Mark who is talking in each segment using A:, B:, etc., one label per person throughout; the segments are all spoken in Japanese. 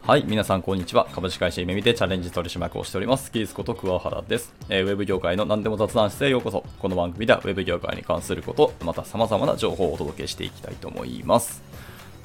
A: はい、皆さんこんにちは。株式会社夢見でチャレンジ取締役をしております。キースこと桑原です、えー。ウェブ業界の何でも雑談室へようこそ。この番組ではウェブ業界に関すること、また様々な情報をお届けしていきたいと思います。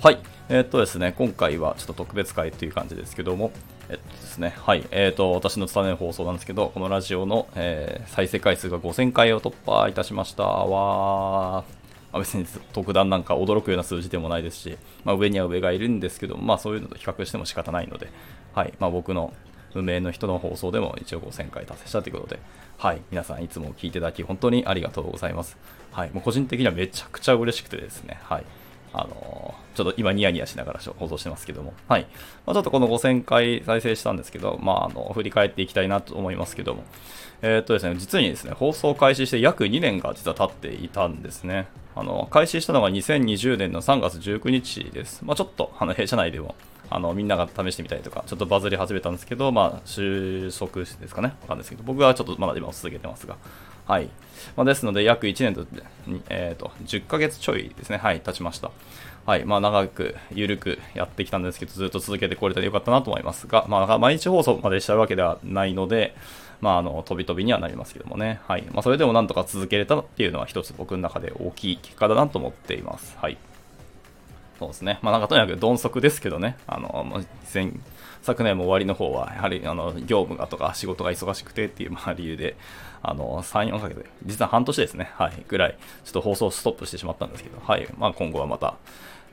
A: はい、えー、っとですね、今回はちょっと特別会という感じですけども、えっとですね、はい、えー、っと、私の伝える放送なんですけど、このラジオの、えー、再生回数が5000回を突破いたしました。わー。まあ、別に特段なんか驚くような数字でもないですし、まあ、上には上がいるんですけど、まあ、そういうのと比較しても仕方ないので、はい。まあ、僕の無名の人の放送でも一応5000回達成したということで、はい、皆さんいつも聞いていただき本当にありがとうございます。はい、もう個人的にはめちゃくちゃ嬉しくてですね、はい、あの、ちょっと今ニヤニヤしながら放送してますけども、はい。まあ、ちょっとこの5000回再生したんですけど、まあ、あの、振り返っていきたいなと思いますけども、えー、っとですね、実にですね、放送開始して約2年が実は経っていたんですね。あの、開始したのが2020年の3月19日です。まあ、ちょっと、あの、弊社内でも、あの、みんなが試してみたりとか、ちょっとバズり始めたんですけど、まあ、収束ですかね。わかんないですけど、僕はちょっとまだ今続けてますが、はい。まあ、ですので、約1年と、えっ、ー、と、10ヶ月ちょいですね。はい、経ちました。はい。まあ、長く、ゆるくやってきたんですけど、ずっと続けてこれたらよかったなと思いますが、まあ、毎日放送までしたわけではないので、まあ、あの、飛び飛びにはなりますけどもね。はい。まあ、それでもなんとか続けれたっていうのは一つ僕の中で大きい結果だなと思っています。はい。そうですね。まあ、なんかとにかく鈍足ですけどね。あの、まあ、昨年も終わりの方は、やはり、あの、業務がとか仕事が忙しくてっていう、まあ、理由で、あの、3、4ヶ月、実は半年ですね。はい。ぐらい、ちょっと放送ストップしてしまったんですけど、はい。まあ、今後はまた、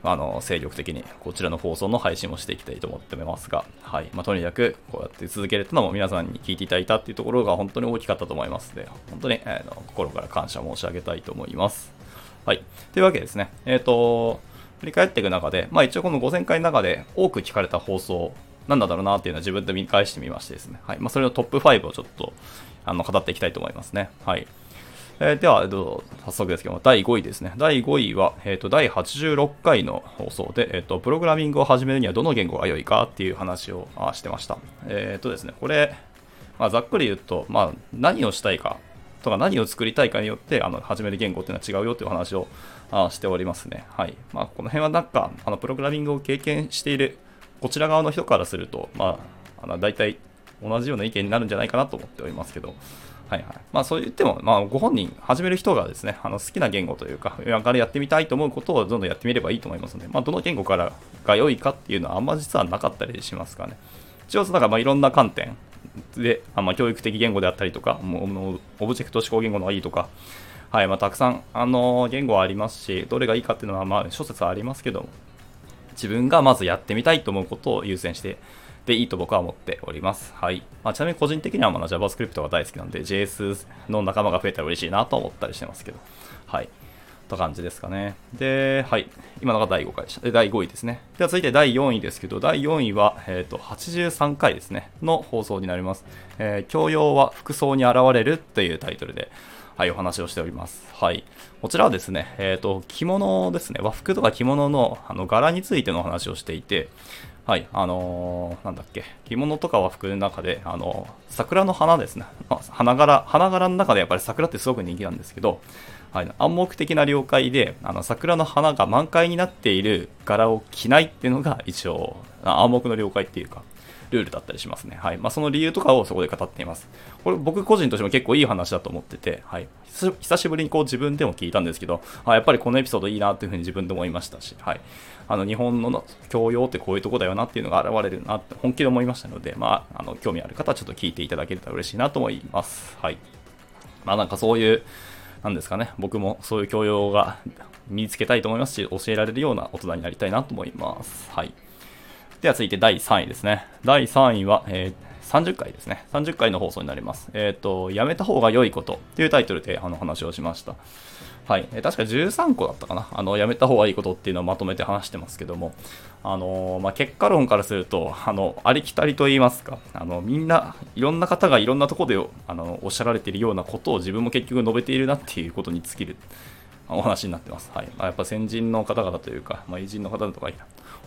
A: あの、精力的にこちらの放送の配信もしていきたいと思ってますが、はい。まあ、とにかく、こうやって続けれたのも皆さんに聞いていただいたっていうところが本当に大きかったと思いますので、本当に、えー、心から感謝申し上げたいと思います。はい。というわけですね。えっ、ー、と、振り返っていく中で、まあ一応この5000回の中で多く聞かれた放送、なんだろうなっていうのは自分で見返してみましてですね。はい。まあそれのトップ5をちょっと、あの、語っていきたいと思いますね。はい。えー、では、早速ですけども、第5位ですね。第5位は、えーと、第86回の放送で、えーと、プログラミングを始めるにはどの言語が良いかっていう話をあしてました。えっ、とですね、これ、まあ、ざっくり言うと、まあ、何をしたいかとか何を作りたいかによってあの始める言語っていうのは違うよという話をあしておりますね。はい。まあ、この辺はなんか、あのプログラミングを経験しているこちら側の人からすると、まあ、あの大体同じような意見になるんじゃないかなと思っておりますけど、はいはい。まあそう言っても、まあご本人、始める人がですね、あの好きな言語というか、今からやってみたいと思うことをどんどんやってみればいいと思いますので、まあどの言語からが良いかっていうのはあんま実はなかったりしますかね。一応、だからまあいろんな観点で、あまあ教育的言語であったりとか、もうオブジェクト思考言語のがいいとか、はいまあ、たくさん、あの言語はありますし、どれがいいかっていうのはまあ諸説ありますけど、自分がまずやってみたいと思うことを優先してでいいと僕は思っております。はい。まあ、ちなみに個人的にはまだ JavaScript が大好きなんで JS の仲間が増えたら嬉しいなと思ったりしてますけど。はい。と感じですかね。で、はい。今のが第5回でした。で、第5位ですね。では続いて第4位ですけど、第4位は、えっ、ー、と、83回ですね。の放送になります。えー、教養は服装に現れるというタイトルで、はい、お話をしております。はい。こちらはですね、えっ、ー、と、着物ですね。和服とか着物のあの柄についてのお話をしていて、はい、あのー、なんだっけ、着物とか和服の中で、あのー、桜の花ですね、まあ、花柄、花柄の中でやっぱり桜ってすごく人気なんですけど、はい、暗黙的な了解で、あの桜の花が満開になっている柄を着ないっていうのが一応、暗黙の了解っていうか、ルールだったりしますね。はい。まあ、その理由とかをそこで語っています。これ僕個人としても結構いい話だと思ってて、はい。久しぶりにこう自分でも聞いたんですけど、あやっぱりこのエピソードいいなっていうふうに自分でも思いましたし、はい。あの日本の教養ってこういうとこだよなっていうのが現れるなって本気で思いましたので、まあ、あの興味ある方はちょっと聞いていただけると嬉しいなと思います。はい。まあなんかそういう、なんですかね、僕もそういう教養が身につけたいと思いますし、教えられるような大人になりたいなと思います。はい。では続いて第3位ですね。第3位は、えー、30回ですね。30回の放送になります。えっ、ー、と、やめた方が良いことというタイトルであの話をしました。はい。えー、確か13個だったかな。あの、やめた方がいいことっていうのをまとめて話してますけども、あのまあ、結果論からすると、あの、ありきたりと言いますか、あの、みんな、いろんな方がいろんなところで、あの、おっしゃられているようなことを自分も結局述べているなっていうことに尽きるお話になってます。はい。まあ、やっぱ先人の方々というか、まあ、偉人の方とか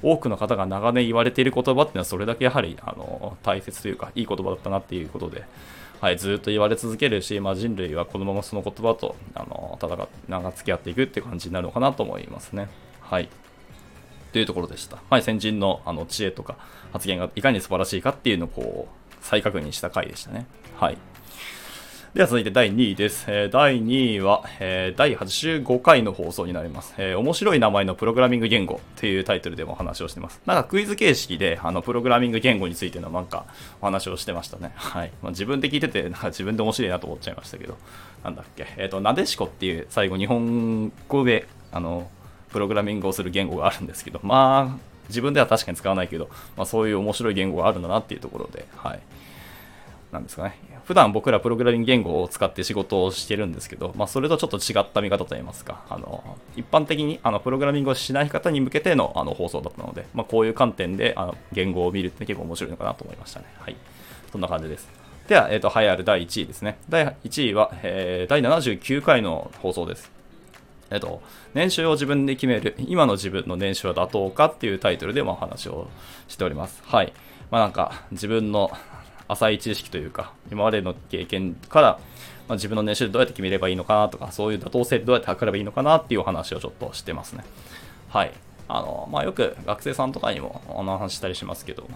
A: 多くの方が長年言われている言葉っていうのはそれだけやはりあの大切というかいい言葉だったなっていうことで、はい、ずっと言われ続けるし、まあ、人類はこのままその言葉とあの戦長付き合っていくっていう感じになるのかなと思いますね。はい。というところでした。はい、先人のあの知恵とか発言がいかに素晴らしいかっていうのをこう再確認した回でしたね。はい。では続いて第2位です。えー、第2位は、えー、第85回の放送になります、えー、面白い名前のプログラミング言語というタイトルでもお話をしてます。なんかクイズ形式で、あの、プログラミング言語についてのなんかお話をしてましたね。はい。まあ、自分で聞いてて、なんか自分で面白いなと思っちゃいましたけど、なんだっけ。えっ、と、なでしこっていう最後日本語で、あの、プログラミングをする言語があるんですけど、まあ、自分では確かに使わないけど、まあ、そういう面白い言語があるんだなっていうところで、はい。なんですかね。普段僕らプログラミング言語を使って仕事をしてるんですけど、まあ、それとちょっと違った見方といいますか、あの、一般的にあのプログラミングをしない方に向けてのあの放送だったので、まあ、こういう観点であの言語を見るって結構面白いのかなと思いましたね。はい。そんな感じです。では、えっ、ー、と、栄えある第1位ですね。第1位は、えー、第79回の放送です。えっと、年収を自分で決める、今の自分の年収は妥当かっていうタイトルでもお話をしております。はい。まあなんか、自分の浅い知識というか、今までの経験から、まあ、自分の年収でどうやって決めればいいのかなとか、そういう妥当性どうやって測ればいいのかなっていうお話をちょっとしてますね。はい。あの、まあ、よく学生さんとかにもお話したりしますけど、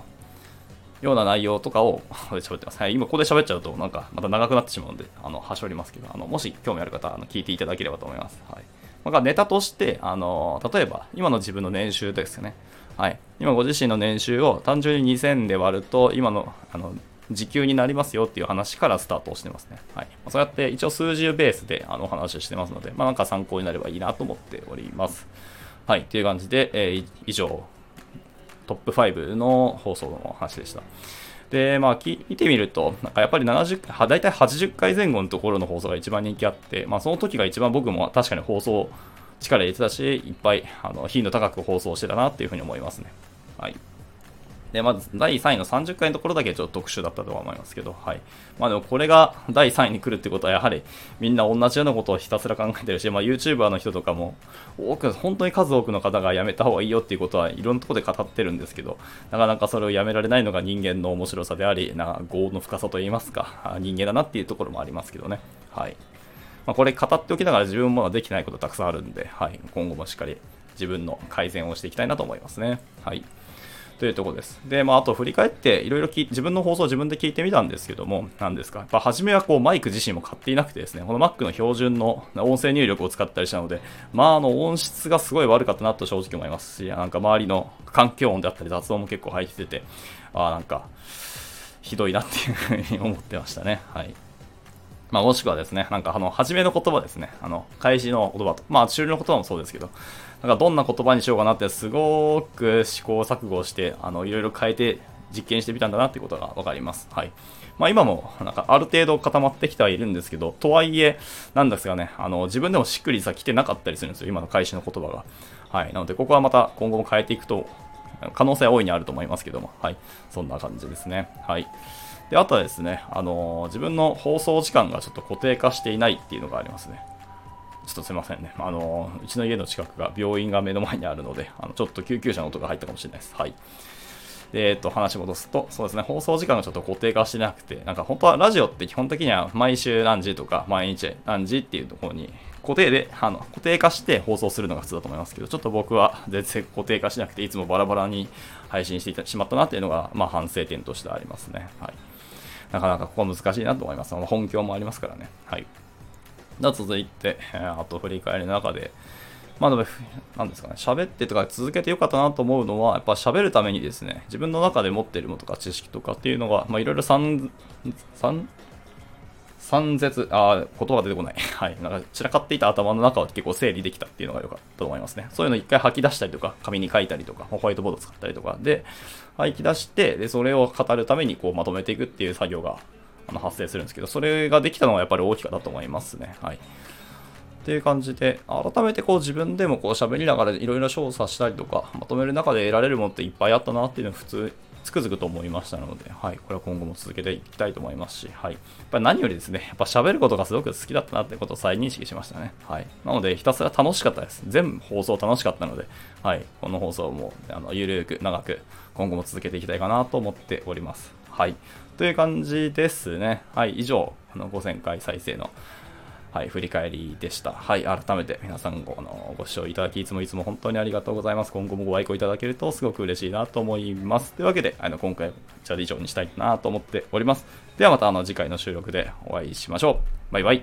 A: ような内容とかを喋ってます。はい、今ここで喋っちゃうと、なんかまた長くなってしまうので、あの、はしょりますけど、あの、もし興味ある方あの聞いていただければと思います。はい。まあ、ネタとして、あの、例えば、今の自分の年収ですよね。はい。今ご自身の年収を単純に2000で割ると、今の、あの、時給になりますよっていう話からスタートをしてますね。はい。そうやって一応数字ベースであのお話をしてますので、まあなんか参考になればいいなと思っております。はい。という感じで、えー、以上、トップ5の放送の話でした。で、まあ、見てみると、なんかやっぱり70、大体80回前後のところの放送が一番人気あって、まあ、その時が一番僕も確かに放送力入れてたし、いっぱい、あの、頻度高く放送してたなっていうふうに思いますね。はい。で、まず第3位の30回のところだけちょっと特殊だったとは思いますけど、はい。まあでもこれが第3位に来るってことは、やはりみんな同じようなことをひたすら考えてるし、まあ YouTuber の人とかも、多く、本当に数多くの方がやめた方がいいよっていうことはいろんなところで語ってるんですけど、なかなかそれをやめられないのが人間の面白さであり、な業の深さといいますか、人間だなっていうところもありますけどね。はい。まあ、これ語っておきながら自分もできないことたくさんあるんで、はい。今後もしっかり自分の改善をしていきたいなと思いますね。はい。というところです。で、まあ、あと振り返って、いろいろ自分の放送を自分で聞いてみたんですけども、なんですか、やっぱ初めはこうマイク自身も買っていなくてですね、この Mac の標準の音声入力を使ったりしたので、まあ、あの、音質がすごい悪かったなと正直思いますし、なんか周りの環境音であったり雑音も結構入ってて、ああ、なんか、ひどいなっていうふうに思ってましたね。はい。まあ、もしくはですね、なんかあの、初めの言葉ですね。あの、開始の言葉と、まあ、終了の言葉もそうですけど、なんかどんな言葉にしようかなってすごく試行錯誤して、あの、いろいろ変えて実験してみたんだなってことがわかります。はい。まあ今も、なんかある程度固まってきてはいるんですけど、とはいえ、なんですかね、あの、自分でもしっくりさ来てなかったりするんですよ、今の開始の言葉が。はい。なので、ここはまた今後も変えていくと、可能性は大いにあると思いますけども、はい。そんな感じですね。はい。で、あとはですね、あの自分の放送時間がちょっと固定化していないっていうのがありますね。ちょっとすいませんね。あの、うちの家の近くが病院が目の前にあるので、あのちょっと救急車の音が入ったかもしれないです。はい。で、えっと、話戻すと、そうですね、放送時間がちょっと固定化してなくて、なんか本当はラジオって基本的には毎週何時とか毎日何時っていうところに固定で、あの、固定化して放送するのが普通だと思いますけど、ちょっと僕は全然固定化しなくて、いつもバラバラに配信してしまったなっていうのが、まあ反省点としてありますね。はい。なかなかここは難しいなと思います。本業もありますからね。はい。では続いて、あと振り返りの中で、まあでも、なんですかね、喋ってとか続けてよかったなと思うのは、やっぱ喋るためにですね、自分の中で持っているものとか知識とかっていうのが、まあいろいろ三、三、三絶、あ言葉が出てこない。はい。なんか散らかっていた頭の中を結構整理できたっていうのが良かったと思いますね。そういうのを一回吐き出したりとか、紙に書いたりとか、ホワイトボード使ったりとかで、吐き出して、で、それを語るためにこうまとめていくっていう作業があの発生するんですけど、それができたのはやっぱり大きかったと思いますね。はい。っていう感じで、改めてこう自分でもこう喋りながらいろいろ調査したりとか、まとめる中で得られるものっていっぱいあったなっていうのは普通、つくづくと思いましたので、はい、これは今後も続けていきたいと思いますし、はい。やっぱり何よりですね、やっぱ喋ることがすごく好きだったなってことを再認識しましたね。はい。なので、ひたすら楽しかったです。全部放送楽しかったので、はい、この放送も、あの、ゆるく長く、今後も続けていきたいかなと思っております。はい。という感じですね。はい、以上、あの5000回再生の、はい、振り返りでした。はい、改めて皆さんごのご視聴いただき、いつもいつも本当にありがとうございます。今後もご愛顧いただけるとすごく嬉しいなと思います。というわけで、あの今回はこちらで以上にしたいなと思っております。ではまたあの次回の収録でお会いしましょう。バイバイ。